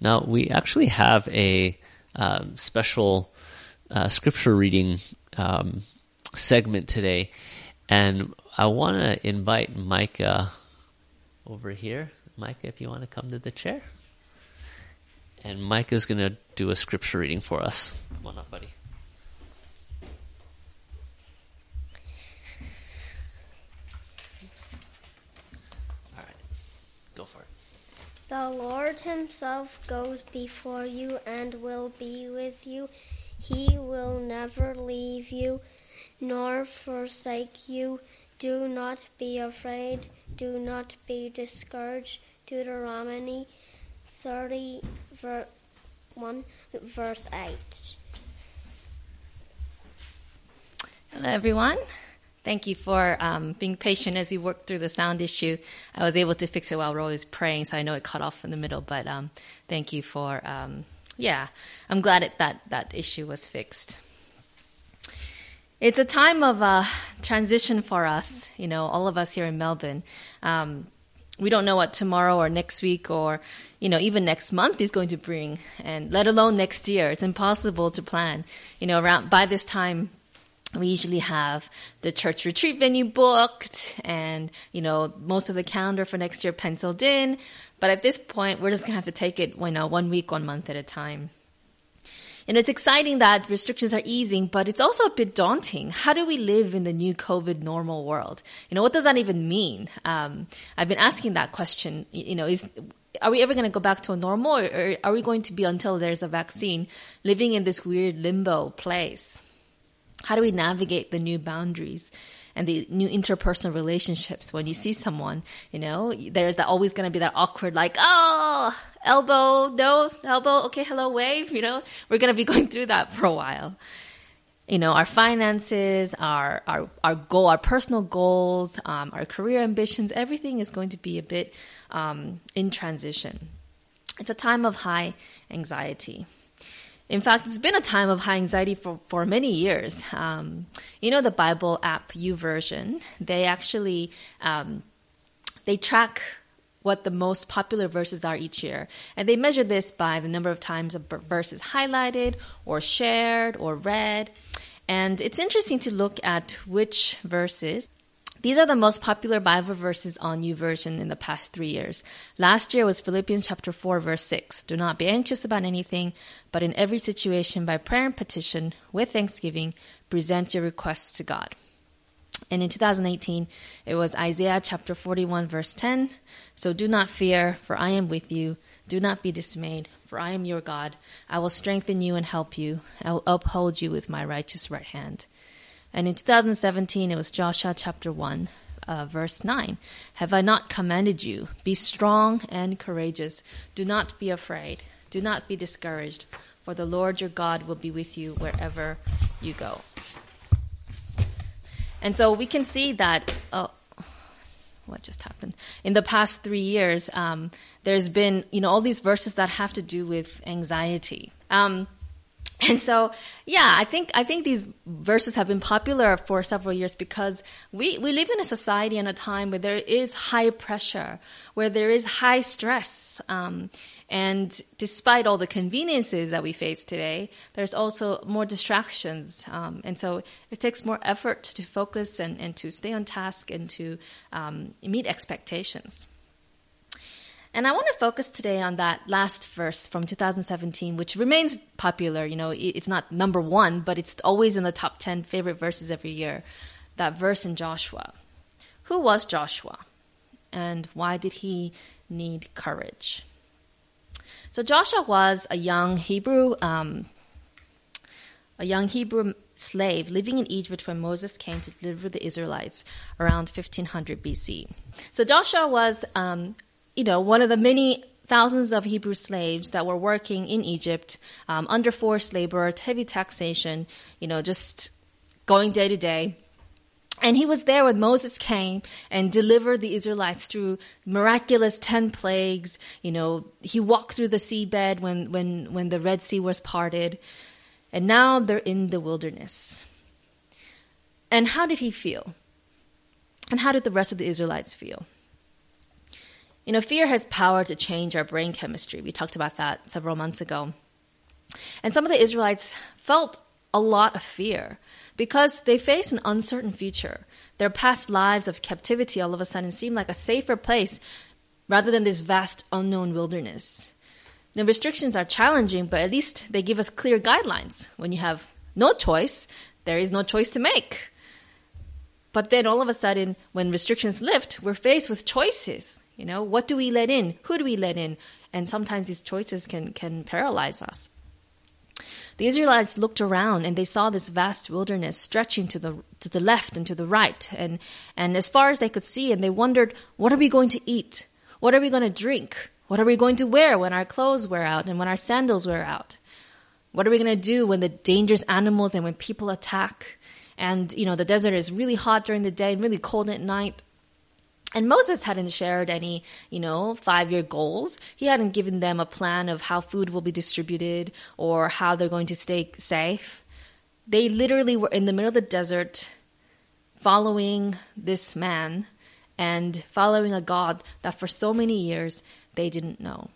Now, we actually have a um, special uh, scripture reading um, segment today, and I want to invite Micah over here. Micah, if you want to come to the chair. And Micah's going to do a scripture reading for us. Come on up, buddy. All right, go for it. The Lord Himself goes before you and will be with you. He will never leave you nor forsake you. Do not be afraid. Do not be discouraged. Deuteronomy 30, ver- 1, verse 8. Hello, everyone. Thank you for um, being patient as we worked through the sound issue. I was able to fix it while Roy was praying, so I know it cut off in the middle. But um, thank you for, um, yeah, I'm glad it, that that issue was fixed. It's a time of uh, transition for us, you know, all of us here in Melbourne. Um, we don't know what tomorrow or next week or, you know, even next month is going to bring, and let alone next year. It's impossible to plan. You know, around by this time, we usually have the church retreat venue booked and, you know, most of the calendar for next year penciled in. But at this point, we're just going to have to take it, you know, one week, one month at a time. And it's exciting that restrictions are easing, but it's also a bit daunting. How do we live in the new COVID normal world? You know, what does that even mean? Um, I've been asking that question. You know, is are we ever going to go back to a normal, or are we going to be until there's a vaccine living in this weird limbo place? How do we navigate the new boundaries? and the new interpersonal relationships when you see someone you know? There's that always going to be that awkward like oh elbow no elbow okay hello wave you know? We're going to be going through that for a while. You know our finances our our our goal our personal goals um, our career ambitions everything is going to be a bit um, in transition. It's a time of high anxiety in fact, it's been a time of high anxiety for, for many years. Um, you know, the Bible app YouVersion, they actually, um, they track what the most popular verses are each year. And they measure this by the number of times a verse is highlighted or shared or read. And it's interesting to look at which verses these are the most popular Bible verses on YouVersion in the past three years. Last year was Philippians chapter 4 verse 6. Do not be anxious about anything, but in every situation by prayer and petition with thanksgiving, present your requests to God. And in 2018, it was Isaiah chapter 41 verse 10. So do not fear, for I am with you. Do not be dismayed, for I am your God. I will strengthen you and help you. I will uphold you with my righteous right hand. And in 2017, it was Joshua chapter 1, uh, verse 9. Have I not commanded you? Be strong and courageous. Do not be afraid. Do not be discouraged, for the Lord your God will be with you wherever you go. And so we can see that. Oh, what just happened? In the past three years, um, there's been, you know, all these verses that have to do with anxiety. Um, and so, yeah, I think I think these verses have been popular for several years because we, we live in a society and a time where there is high pressure, where there is high stress, um, and despite all the conveniences that we face today, there's also more distractions, um, and so it takes more effort to focus and, and to stay on task and to um, meet expectations. And I want to focus today on that last verse from 2017, which remains popular. You know, it's not number one, but it's always in the top 10 favorite verses every year. That verse in Joshua. Who was Joshua? And why did he need courage? So Joshua was a young Hebrew, um, a young Hebrew slave living in Egypt when Moses came to deliver the Israelites around 1500 BC. So Joshua was um, you know, one of the many thousands of Hebrew slaves that were working in Egypt um, under forced labor, heavy taxation, you know, just going day to day. And he was there when Moses came and delivered the Israelites through miraculous 10 plagues. You know, he walked through the seabed when, when, when the Red Sea was parted. And now they're in the wilderness. And how did he feel? And how did the rest of the Israelites feel? You know, fear has power to change our brain chemistry. We talked about that several months ago. And some of the Israelites felt a lot of fear because they faced an uncertain future. Their past lives of captivity all of a sudden seemed like a safer place rather than this vast unknown wilderness. Now, restrictions are challenging, but at least they give us clear guidelines. When you have no choice, there is no choice to make. But then all of a sudden, when restrictions lift, we're faced with choices. You know, what do we let in? Who do we let in? And sometimes these choices can, can paralyze us. The Israelites looked around and they saw this vast wilderness stretching to the to the left and to the right and and as far as they could see and they wondered what are we going to eat? What are we going to drink? What are we going to wear when our clothes wear out and when our sandals wear out? What are we going to do when the dangerous animals and when people attack? And you know, the desert is really hot during the day and really cold at night. And Moses hadn't shared any, you know, five year goals. He hadn't given them a plan of how food will be distributed or how they're going to stay safe. They literally were in the middle of the desert following this man and following a God that for so many years they didn't know.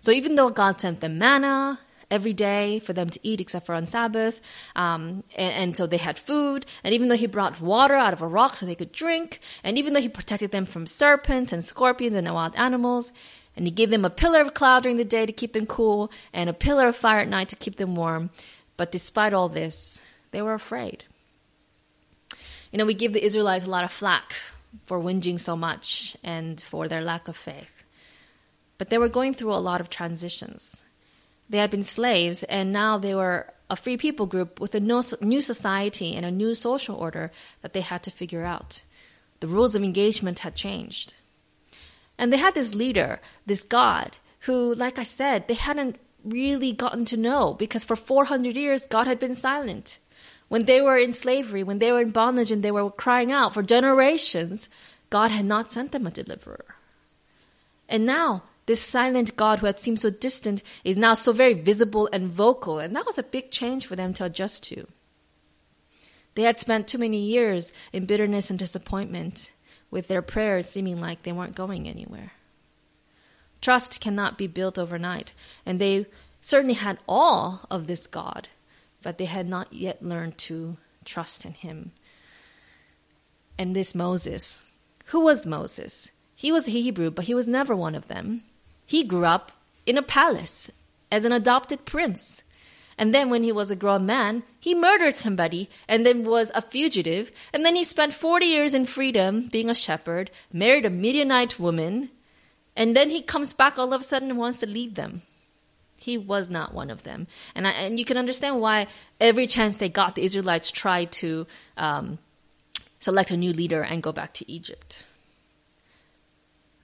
So even though God sent them manna every day for them to eat except for on Sabbath. Um, and, and, so they had food. And even though he brought water out of a rock so they could drink, and even though he protected them from serpents and scorpions and wild animals, and he gave them a pillar of cloud during the day to keep them cool and a pillar of fire at night to keep them warm. But despite all this, they were afraid. You know, we give the Israelites a lot of flack for whinging so much and for their lack of faith. But they were going through a lot of transitions. They had been slaves, and now they were a free people group with a new society and a new social order that they had to figure out. The rules of engagement had changed. And they had this leader, this God, who, like I said, they hadn't really gotten to know because for 400 years, God had been silent. When they were in slavery, when they were in bondage and they were crying out for generations, God had not sent them a deliverer. And now this silent God who had seemed so distant is now so very visible and vocal, and that was a big change for them to adjust to. They had spent too many years in bitterness and disappointment, with their prayers seeming like they weren't going anywhere. Trust cannot be built overnight, and they certainly had all of this God, but they had not yet learned to trust in Him. And this Moses, who was Moses? He was a Hebrew, but he was never one of them. He grew up in a palace as an adopted prince. And then when he was a grown man, he murdered somebody and then was a fugitive. And then he spent 40 years in freedom being a shepherd, married a Midianite woman. And then he comes back all of a sudden and wants to lead them. He was not one of them. And, I, and you can understand why every chance they got, the Israelites tried to um, select a new leader and go back to Egypt.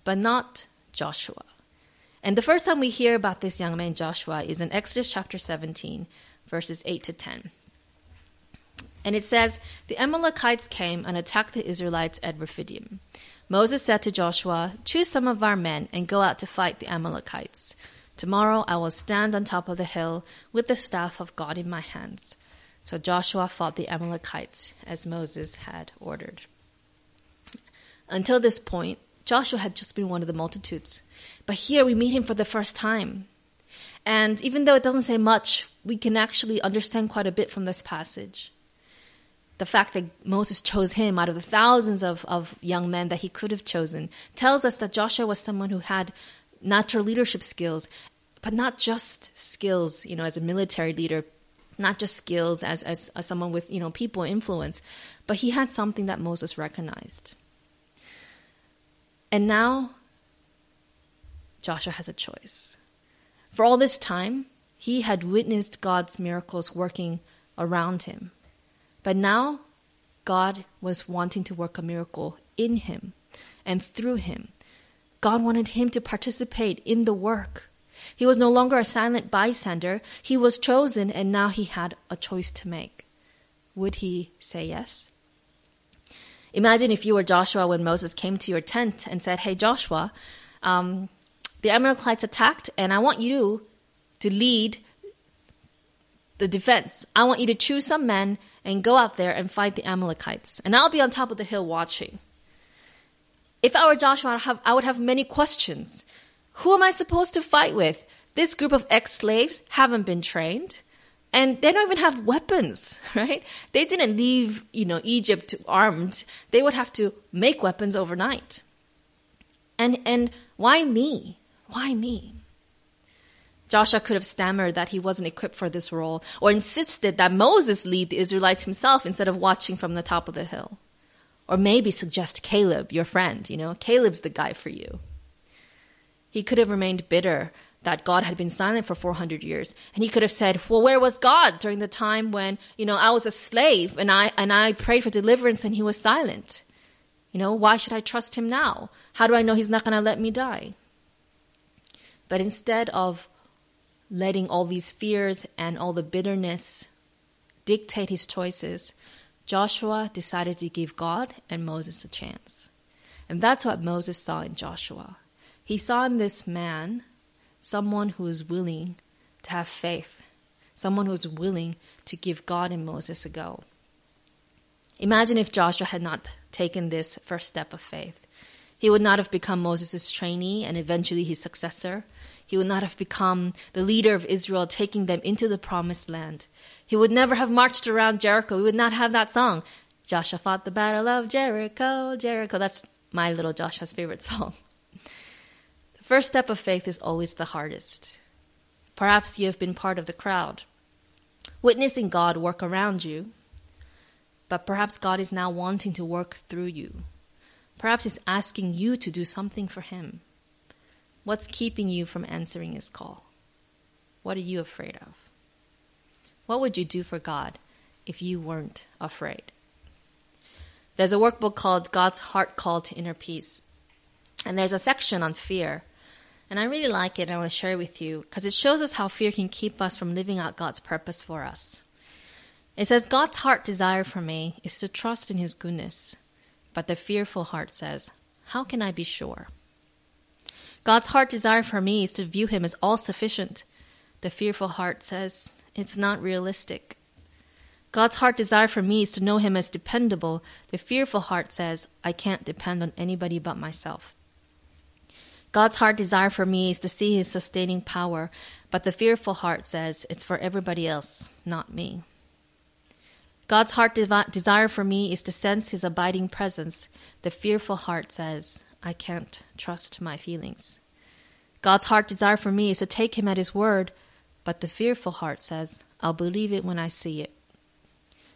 But not Joshua. And the first time we hear about this young man, Joshua, is in Exodus chapter 17, verses 8 to 10. And it says, The Amalekites came and attacked the Israelites at Rephidim. Moses said to Joshua, Choose some of our men and go out to fight the Amalekites. Tomorrow I will stand on top of the hill with the staff of God in my hands. So Joshua fought the Amalekites as Moses had ordered. Until this point, Joshua had just been one of the multitudes. But here we meet him for the first time. And even though it doesn't say much, we can actually understand quite a bit from this passage. The fact that Moses chose him out of the thousands of, of young men that he could have chosen tells us that Joshua was someone who had natural leadership skills, but not just skills, you know, as a military leader, not just skills as, as, as someone with, you know, people influence, but he had something that Moses recognized. And now Joshua has a choice. For all this time, he had witnessed God's miracles working around him. But now, God was wanting to work a miracle in him and through him. God wanted him to participate in the work. He was no longer a silent bystander. He was chosen, and now he had a choice to make. Would he say yes? Imagine if you were Joshua when Moses came to your tent and said, Hey, Joshua, um, the Amalekites attacked, and I want you to lead the defense. I want you to choose some men and go out there and fight the Amalekites. And I'll be on top of the hill watching. if I were Joshua, I would have, I would have many questions. Who am I supposed to fight with? This group of ex-slaves haven't been trained and they don't even have weapons, right? They didn't leave, you know, Egypt armed. They would have to make weapons overnight. And and why me? Why me? Joshua could have stammered that he wasn't equipped for this role or insisted that Moses lead the Israelites himself instead of watching from the top of the hill. Or maybe suggest Caleb, your friend, you know, Caleb's the guy for you. He could have remained bitter that God had been silent for 400 years. And he could have said, well, where was God during the time when, you know, I was a slave and I, and I prayed for deliverance and he was silent? You know, why should I trust him now? How do I know he's not going to let me die? But instead of letting all these fears and all the bitterness dictate his choices, Joshua decided to give God and Moses a chance. And that's what Moses saw in Joshua. He saw in this man someone who is willing to have faith, someone who is willing to give God and Moses a go. Imagine if Joshua had not taken this first step of faith. He would not have become Moses' trainee and eventually his successor. He would not have become the leader of Israel, taking them into the promised land. He would never have marched around Jericho. We would not have that song. Joshua fought the battle of Jericho, Jericho. That's my little Joshua's favorite song. First step of faith is always the hardest. Perhaps you have been part of the crowd, witnessing God work around you, but perhaps God is now wanting to work through you. Perhaps He's asking you to do something for Him. What's keeping you from answering His call? What are you afraid of? What would you do for God if you weren't afraid? There's a workbook called God's Heart Call to Inner Peace. And there's a section on fear. And I really like it. And I want to share it with you because it shows us how fear can keep us from living out God's purpose for us. It says, God's heart desire for me is to trust in his goodness. But the fearful heart says, How can I be sure? God's heart desire for me is to view him as all sufficient. The fearful heart says, It's not realistic. God's heart desire for me is to know him as dependable. The fearful heart says, I can't depend on anybody but myself. God's heart desire for me is to see his sustaining power, but the fearful heart says, It's for everybody else, not me. God's heart de- desire for me is to sense his abiding presence. The fearful heart says, I can't trust my feelings. God's heart desire for me is to take him at his word, but the fearful heart says, I'll believe it when I see it.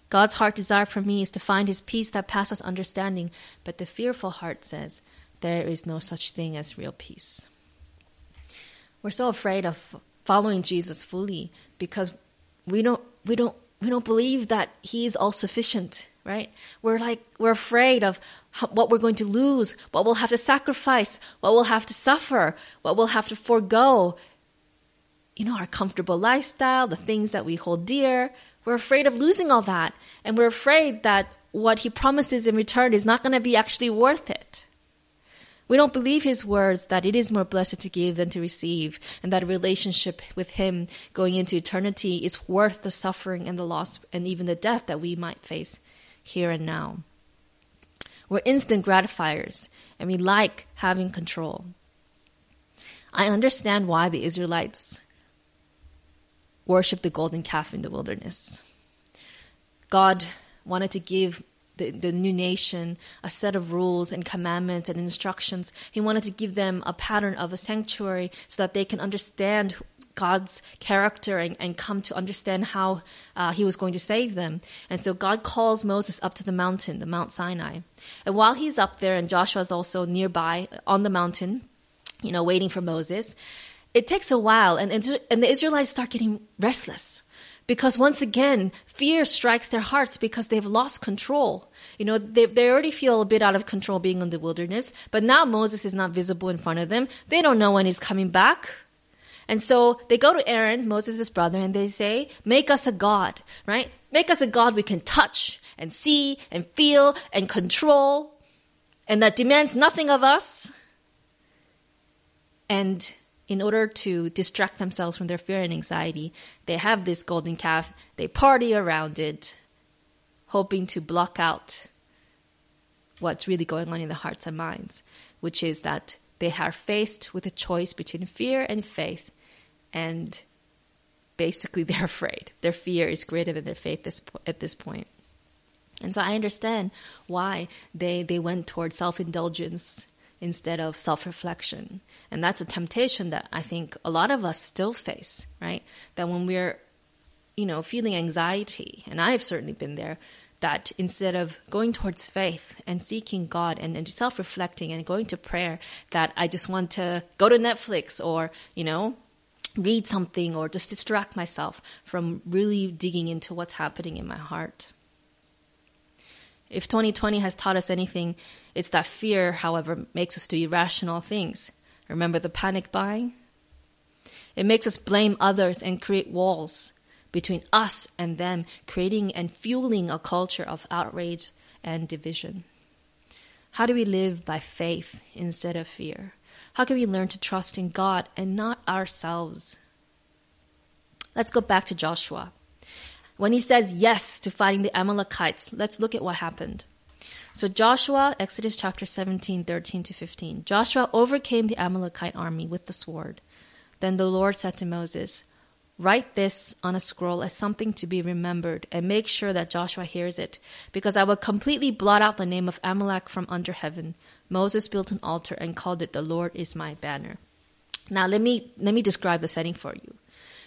God's heart desire for me is to find his peace that passes understanding, but the fearful heart says, there is no such thing as real peace. We're so afraid of following Jesus fully because we don't we don't we don't believe that he is all sufficient, right? We're like we're afraid of what we're going to lose, what we'll have to sacrifice, what we'll have to suffer, what we'll have to forego. You know, our comfortable lifestyle, the things that we hold dear. We're afraid of losing all that, and we're afraid that what he promises in return is not going to be actually worth it. We don't believe his words that it is more blessed to give than to receive, and that a relationship with him going into eternity is worth the suffering and the loss and even the death that we might face here and now. We're instant gratifiers, and we like having control. I understand why the Israelites worshiped the golden calf in the wilderness. God wanted to give the, the new nation a set of rules and commandments and instructions. He wanted to give them a pattern of a sanctuary so that they can understand God's character and, and come to understand how uh, he was going to save them. And so God calls Moses up to the mountain, the Mount Sinai. And while he's up there, and Joshua's also nearby on the mountain, you know, waiting for Moses, it takes a while, and, and, and the Israelites start getting restless because once again, fear strikes their hearts because they've lost control. You know, they, they already feel a bit out of control being in the wilderness, but now Moses is not visible in front of them. They don't know when he's coming back. And so they go to Aaron, Moses' brother, and they say, make us a God, right? Make us a God we can touch and see and feel and control and that demands nothing of us. And in order to distract themselves from their fear and anxiety, they have this golden calf, they party around it, hoping to block out what's really going on in the hearts and minds, which is that they are faced with a choice between fear and faith, and basically they're afraid. Their fear is greater than their faith this, at this point. And so I understand why they, they went towards self indulgence instead of self reflection. And that's a temptation that I think a lot of us still face, right? That when we're, you know, feeling anxiety, and I've certainly been there, that instead of going towards faith and seeking God and, and self reflecting and going to prayer, that I just want to go to Netflix or, you know, read something or just distract myself from really digging into what's happening in my heart. If 2020 has taught us anything, it's that fear, however, makes us do irrational things. Remember the panic buying? It makes us blame others and create walls between us and them, creating and fueling a culture of outrage and division. How do we live by faith instead of fear? How can we learn to trust in God and not ourselves? Let's go back to Joshua. When he says yes to fighting the Amalekites, let's look at what happened. So Joshua, Exodus chapter 17, 13 to 15. Joshua overcame the Amalekite army with the sword. Then the Lord said to Moses, Write this on a scroll as something to be remembered, and make sure that Joshua hears it, because I will completely blot out the name of Amalek from under heaven. Moses built an altar and called it "The Lord is my banner." Now let me let me describe the setting for you.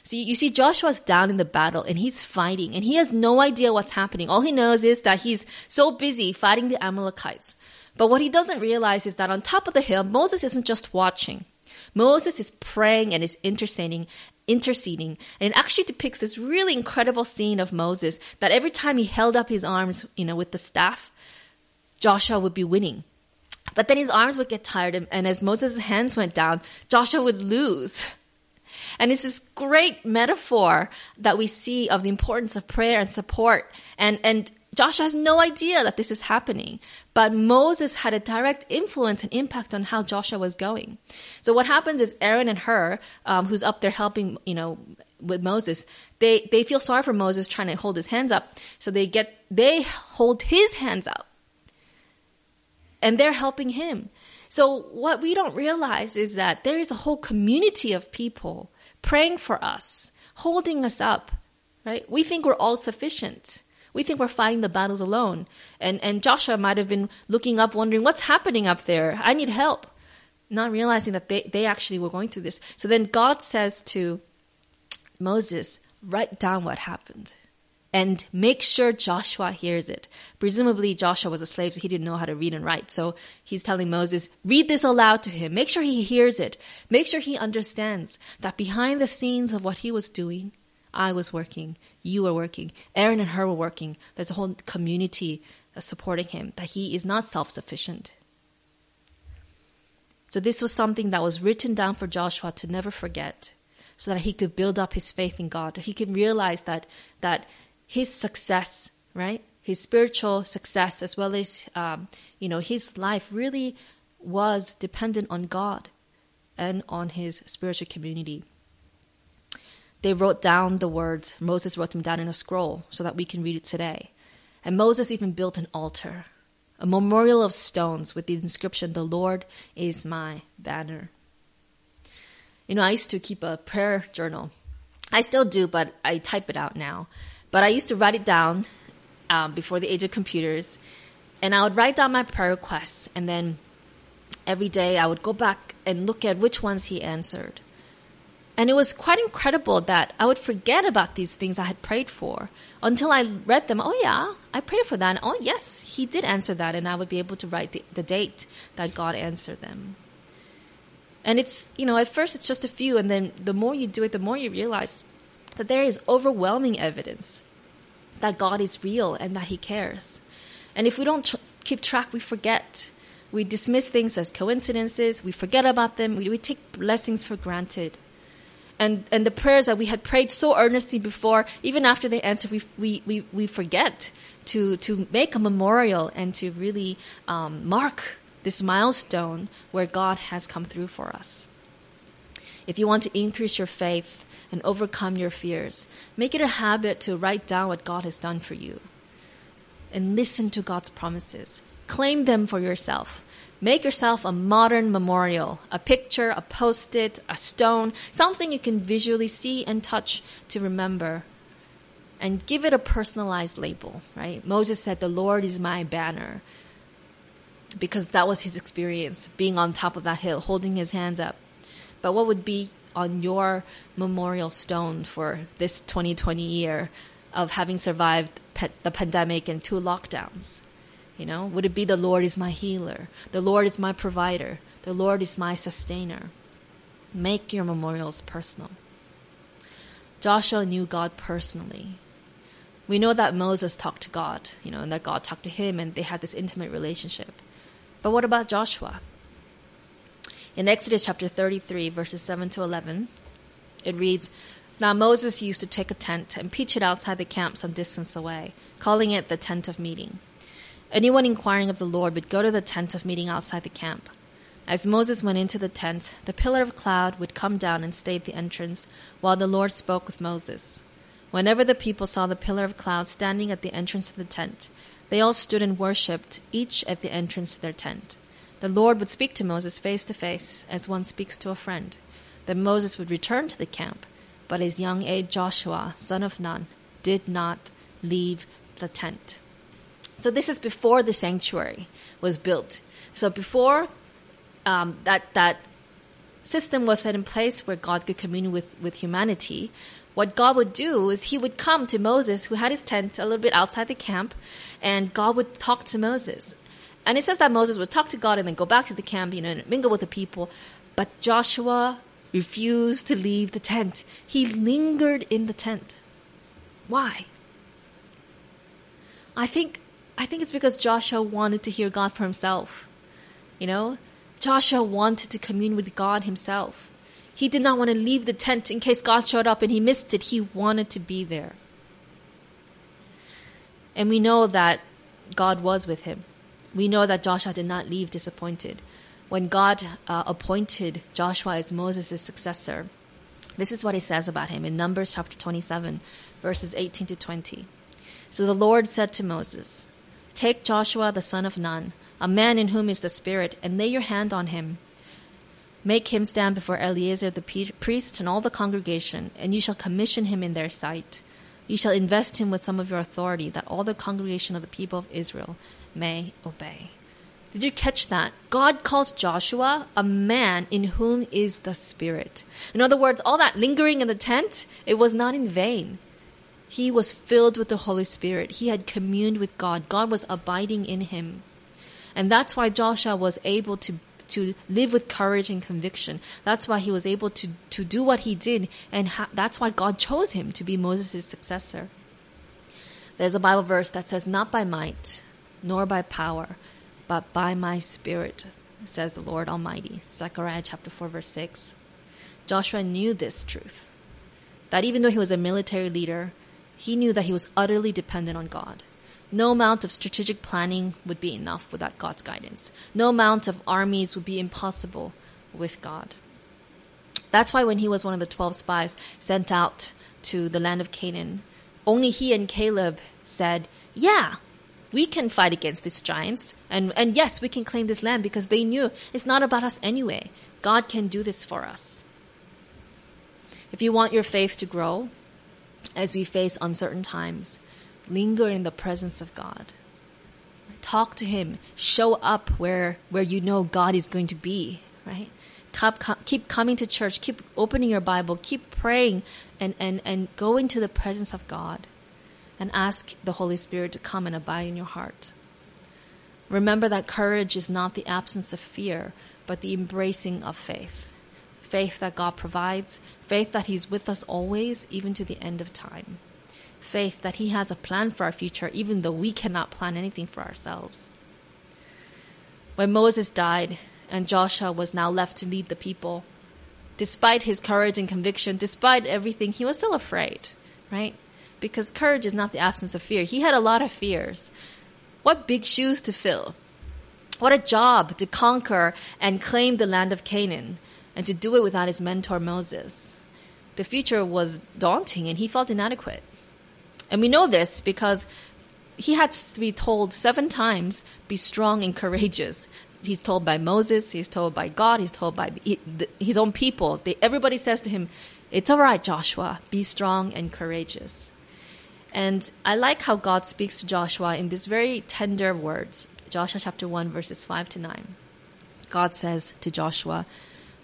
See, you see, Joshua's down in the battle and he's fighting, and he has no idea what's happening. All he knows is that he's so busy fighting the Amalekites. But what he doesn't realize is that on top of the hill, Moses isn't just watching. Moses is praying and is interceding interceding. And it actually depicts this really incredible scene of Moses that every time he held up his arms, you know, with the staff, Joshua would be winning. But then his arms would get tired, and, and as Moses' hands went down, Joshua would lose. And it's this great metaphor that we see of the importance of prayer and support. And, and Joshua has no idea that this is happening, but Moses had a direct influence and impact on how Joshua was going. So what happens is Aaron and Hur, um, who's up there helping, you know, with Moses, they they feel sorry for Moses trying to hold his hands up, so they get they hold his hands up, and they're helping him. So what we don't realize is that there is a whole community of people praying for us, holding us up. Right? We think we're all sufficient we think we're fighting the battles alone. And, and Joshua might have been looking up, wondering, what's happening up there? I need help. Not realizing that they, they actually were going through this. So then God says to Moses, write down what happened and make sure Joshua hears it. Presumably, Joshua was a slave, so he didn't know how to read and write. So he's telling Moses, read this aloud to him. Make sure he hears it. Make sure he understands that behind the scenes of what he was doing, I was working, you were working, Aaron and Hur were working. There's a whole community supporting him, that he is not self sufficient. So, this was something that was written down for Joshua to never forget, so that he could build up his faith in God. He could realize that, that his success, right, his spiritual success, as well as um, you know his life, really was dependent on God and on his spiritual community they wrote down the words. Moses wrote them down in a scroll so that we can read it today. And Moses even built an altar, a memorial of stones with the inscription, The Lord is my banner. You know, I used to keep a prayer journal. I still do, but I type it out now. But I used to write it down um, before the age of computers. And I would write down my prayer requests. And then every day I would go back and look at which ones he answered. And it was quite incredible that I would forget about these things I had prayed for until I read them. Oh, yeah, I prayed for that. oh, yes, he did answer that. And I would be able to write the, the date that God answered them. And it's, you know, at first it's just a few. And then the more you do it, the more you realize that there is overwhelming evidence that God is real and that he cares. And if we don't tr- keep track, we forget. We dismiss things as coincidences. We forget about them. We, we take blessings for granted and and the prayers that we had prayed so earnestly before, even after they answer, we we we, we forget to to make a memorial and to really um, mark this milestone where God has come through for us. If you want to increase your faith and overcome your fears, make it a habit to write down what God has done for you and listen to God's promises. claim them for yourself. Make yourself a modern memorial, a picture, a post it, a stone, something you can visually see and touch to remember. And give it a personalized label, right? Moses said, The Lord is my banner. Because that was his experience, being on top of that hill, holding his hands up. But what would be on your memorial stone for this 2020 year of having survived pe- the pandemic and two lockdowns? You know, would it be the Lord is my healer? The Lord is my provider. The Lord is my sustainer. Make your memorials personal. Joshua knew God personally. We know that Moses talked to God, you know, and that God talked to him and they had this intimate relationship. But what about Joshua? In Exodus chapter 33, verses 7 to 11, it reads Now Moses used to take a tent and pitch it outside the camp some distance away, calling it the tent of meeting. Anyone inquiring of the Lord would go to the tent of meeting outside the camp. As Moses went into the tent, the pillar of cloud would come down and stay at the entrance while the Lord spoke with Moses. Whenever the people saw the pillar of cloud standing at the entrance of the tent, they all stood and worshipped, each at the entrance to their tent. The Lord would speak to Moses face to face, as one speaks to a friend. Then Moses would return to the camp, but his young aide Joshua, son of Nun, did not leave the tent. So this is before the sanctuary was built. So before um, that that system was set in place where God could commune with, with humanity, what God would do is he would come to Moses, who had his tent a little bit outside the camp, and God would talk to Moses. And it says that Moses would talk to God and then go back to the camp, you know, and mingle with the people. But Joshua refused to leave the tent. He lingered in the tent. Why? I think I think it's because Joshua wanted to hear God for himself. You know, Joshua wanted to commune with God himself. He did not want to leave the tent in case God showed up and he missed it. He wanted to be there. And we know that God was with him. We know that Joshua did not leave disappointed. When God uh, appointed Joshua as Moses' successor, this is what he says about him in Numbers chapter 27, verses 18 to 20. So the Lord said to Moses, Take Joshua the son of Nun, a man in whom is the Spirit, and lay your hand on him. Make him stand before Eleazar the priest and all the congregation, and you shall commission him in their sight. You shall invest him with some of your authority, that all the congregation of the people of Israel may obey. Did you catch that? God calls Joshua a man in whom is the Spirit. In other words, all that lingering in the tent, it was not in vain. He was filled with the Holy Spirit. He had communed with God. God was abiding in him. And that's why Joshua was able to to live with courage and conviction. That's why he was able to, to do what he did, and ha- that's why God chose him to be Moses' successor. There's a Bible verse that says, Not by might, nor by power, but by my spirit, says the Lord Almighty. Zechariah chapter 4, verse 6. Joshua knew this truth that even though he was a military leader, he knew that he was utterly dependent on God. No amount of strategic planning would be enough without God's guidance. No amount of armies would be impossible with God. That's why when he was one of the 12 spies sent out to the land of Canaan, only he and Caleb said, Yeah, we can fight against these giants. And, and yes, we can claim this land because they knew it's not about us anyway. God can do this for us. If you want your faith to grow, as we face uncertain times, linger in the presence of God. Talk to Him. Show up where, where you know God is going to be, right? Keep coming to church. Keep opening your Bible. Keep praying and, and, and go into the presence of God and ask the Holy Spirit to come and abide in your heart. Remember that courage is not the absence of fear, but the embracing of faith faith that God provides, faith that He's with us always, even to the end of time, faith that He has a plan for our future, even though we cannot plan anything for ourselves. When Moses died and Joshua was now left to lead the people, despite his courage and conviction, despite everything, he was still afraid, right? Because courage is not the absence of fear. He had a lot of fears. What big shoes to fill. What a job to conquer and claim the land of Canaan and to do it without his mentor Moses. The future was daunting and he felt inadequate. And we know this because he had to be told seven times, be strong and courageous. He's told by Moses, he's told by God, he's told by the, the, his own people. They, everybody says to him, It's all right, Joshua, be strong and courageous. And I like how God speaks to Joshua in these very tender words. Joshua chapter 1, verses 5 to 9. God says to Joshua,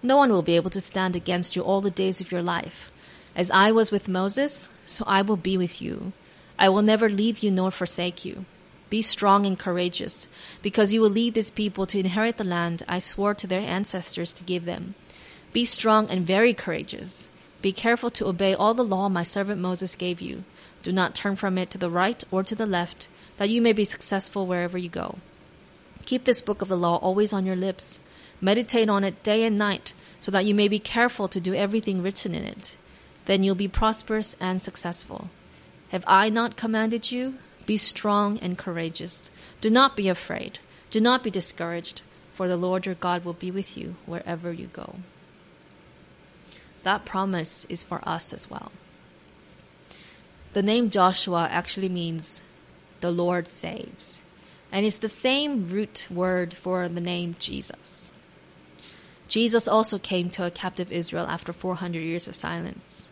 No one will be able to stand against you all the days of your life. As I was with Moses, so I will be with you. I will never leave you nor forsake you. Be strong and courageous, because you will lead this people to inherit the land I swore to their ancestors to give them. Be strong and very courageous. Be careful to obey all the law my servant Moses gave you. Do not turn from it to the right or to the left, that you may be successful wherever you go. Keep this book of the law always on your lips. Meditate on it day and night, so that you may be careful to do everything written in it. Then you'll be prosperous and successful. Have I not commanded you? Be strong and courageous. Do not be afraid. Do not be discouraged, for the Lord your God will be with you wherever you go. That promise is for us as well. The name Joshua actually means the Lord saves, and it's the same root word for the name Jesus. Jesus also came to a captive Israel after 400 years of silence.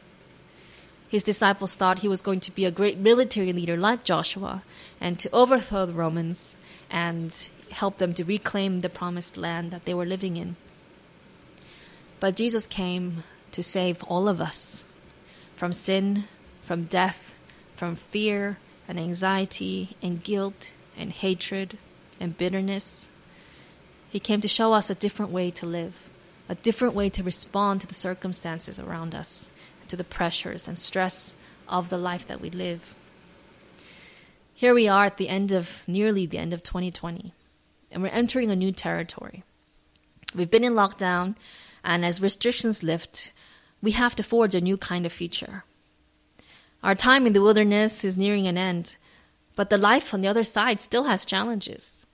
His disciples thought he was going to be a great military leader like Joshua and to overthrow the Romans and help them to reclaim the promised land that they were living in. But Jesus came to save all of us from sin, from death, from fear and anxiety and guilt and hatred and bitterness. He came to show us a different way to live, a different way to respond to the circumstances around us to the pressures and stress of the life that we live. Here we are at the end of nearly the end of 2020, and we're entering a new territory. We've been in lockdown, and as restrictions lift, we have to forge a new kind of future. Our time in the wilderness is nearing an end, but the life on the other side still has challenges.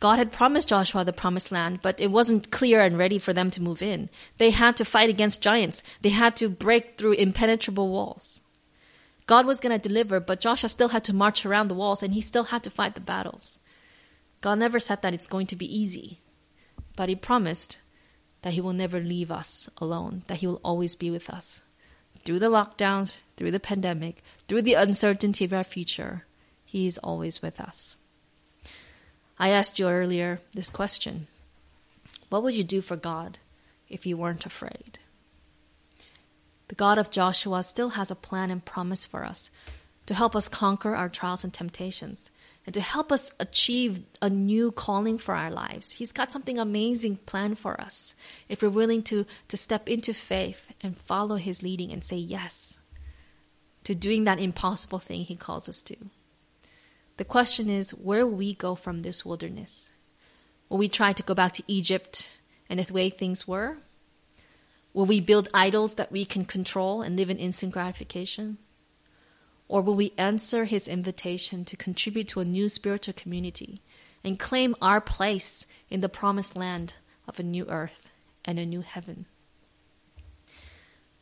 God had promised Joshua the promised land, but it wasn't clear and ready for them to move in. They had to fight against giants. They had to break through impenetrable walls. God was going to deliver, but Joshua still had to march around the walls and he still had to fight the battles. God never said that it's going to be easy, but he promised that he will never leave us alone, that he will always be with us. Through the lockdowns, through the pandemic, through the uncertainty of our future, he is always with us. I asked you earlier this question What would you do for God if you weren't afraid? The God of Joshua still has a plan and promise for us to help us conquer our trials and temptations and to help us achieve a new calling for our lives. He's got something amazing planned for us if we're willing to, to step into faith and follow His leading and say yes to doing that impossible thing He calls us to. The question is, where will we go from this wilderness? Will we try to go back to Egypt and the way things were? Will we build idols that we can control and live in instant gratification? Or will we answer his invitation to contribute to a new spiritual community and claim our place in the promised land of a new earth and a new heaven?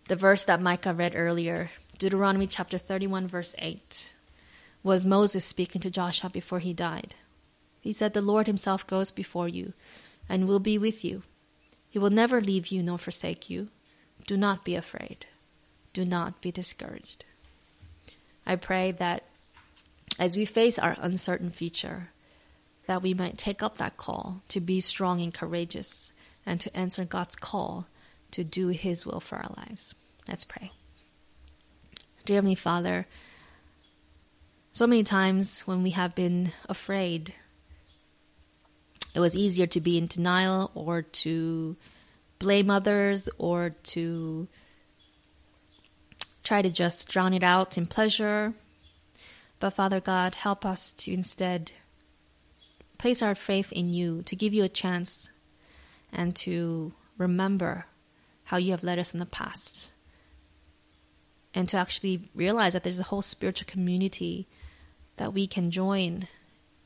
The verse that Micah read earlier, Deuteronomy chapter 31, verse 8 was Moses speaking to Joshua before he died. He said, The Lord himself goes before you and will be with you. He will never leave you nor forsake you. Do not be afraid. Do not be discouraged. I pray that as we face our uncertain future, that we might take up that call to be strong and courageous and to answer God's call to do His will for our lives. Let's pray. Dear Heavenly Father, so many times when we have been afraid, it was easier to be in denial or to blame others or to try to just drown it out in pleasure. But Father God, help us to instead place our faith in you, to give you a chance, and to remember how you have led us in the past. And to actually realize that there's a whole spiritual community that we can join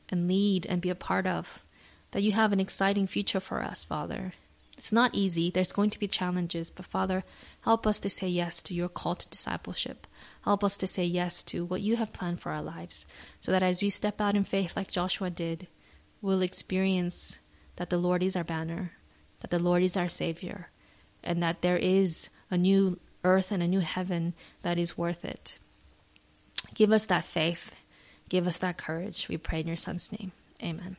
and lead and be a part of. That you have an exciting future for us, Father. It's not easy. There's going to be challenges, but Father, help us to say yes to your call to discipleship. Help us to say yes to what you have planned for our lives, so that as we step out in faith like Joshua did, we'll experience that the Lord is our banner, that the Lord is our Savior, and that there is a new earth and a new heaven that is worth it. Give us that faith. Give us that courage. We pray in your Son's name. Amen.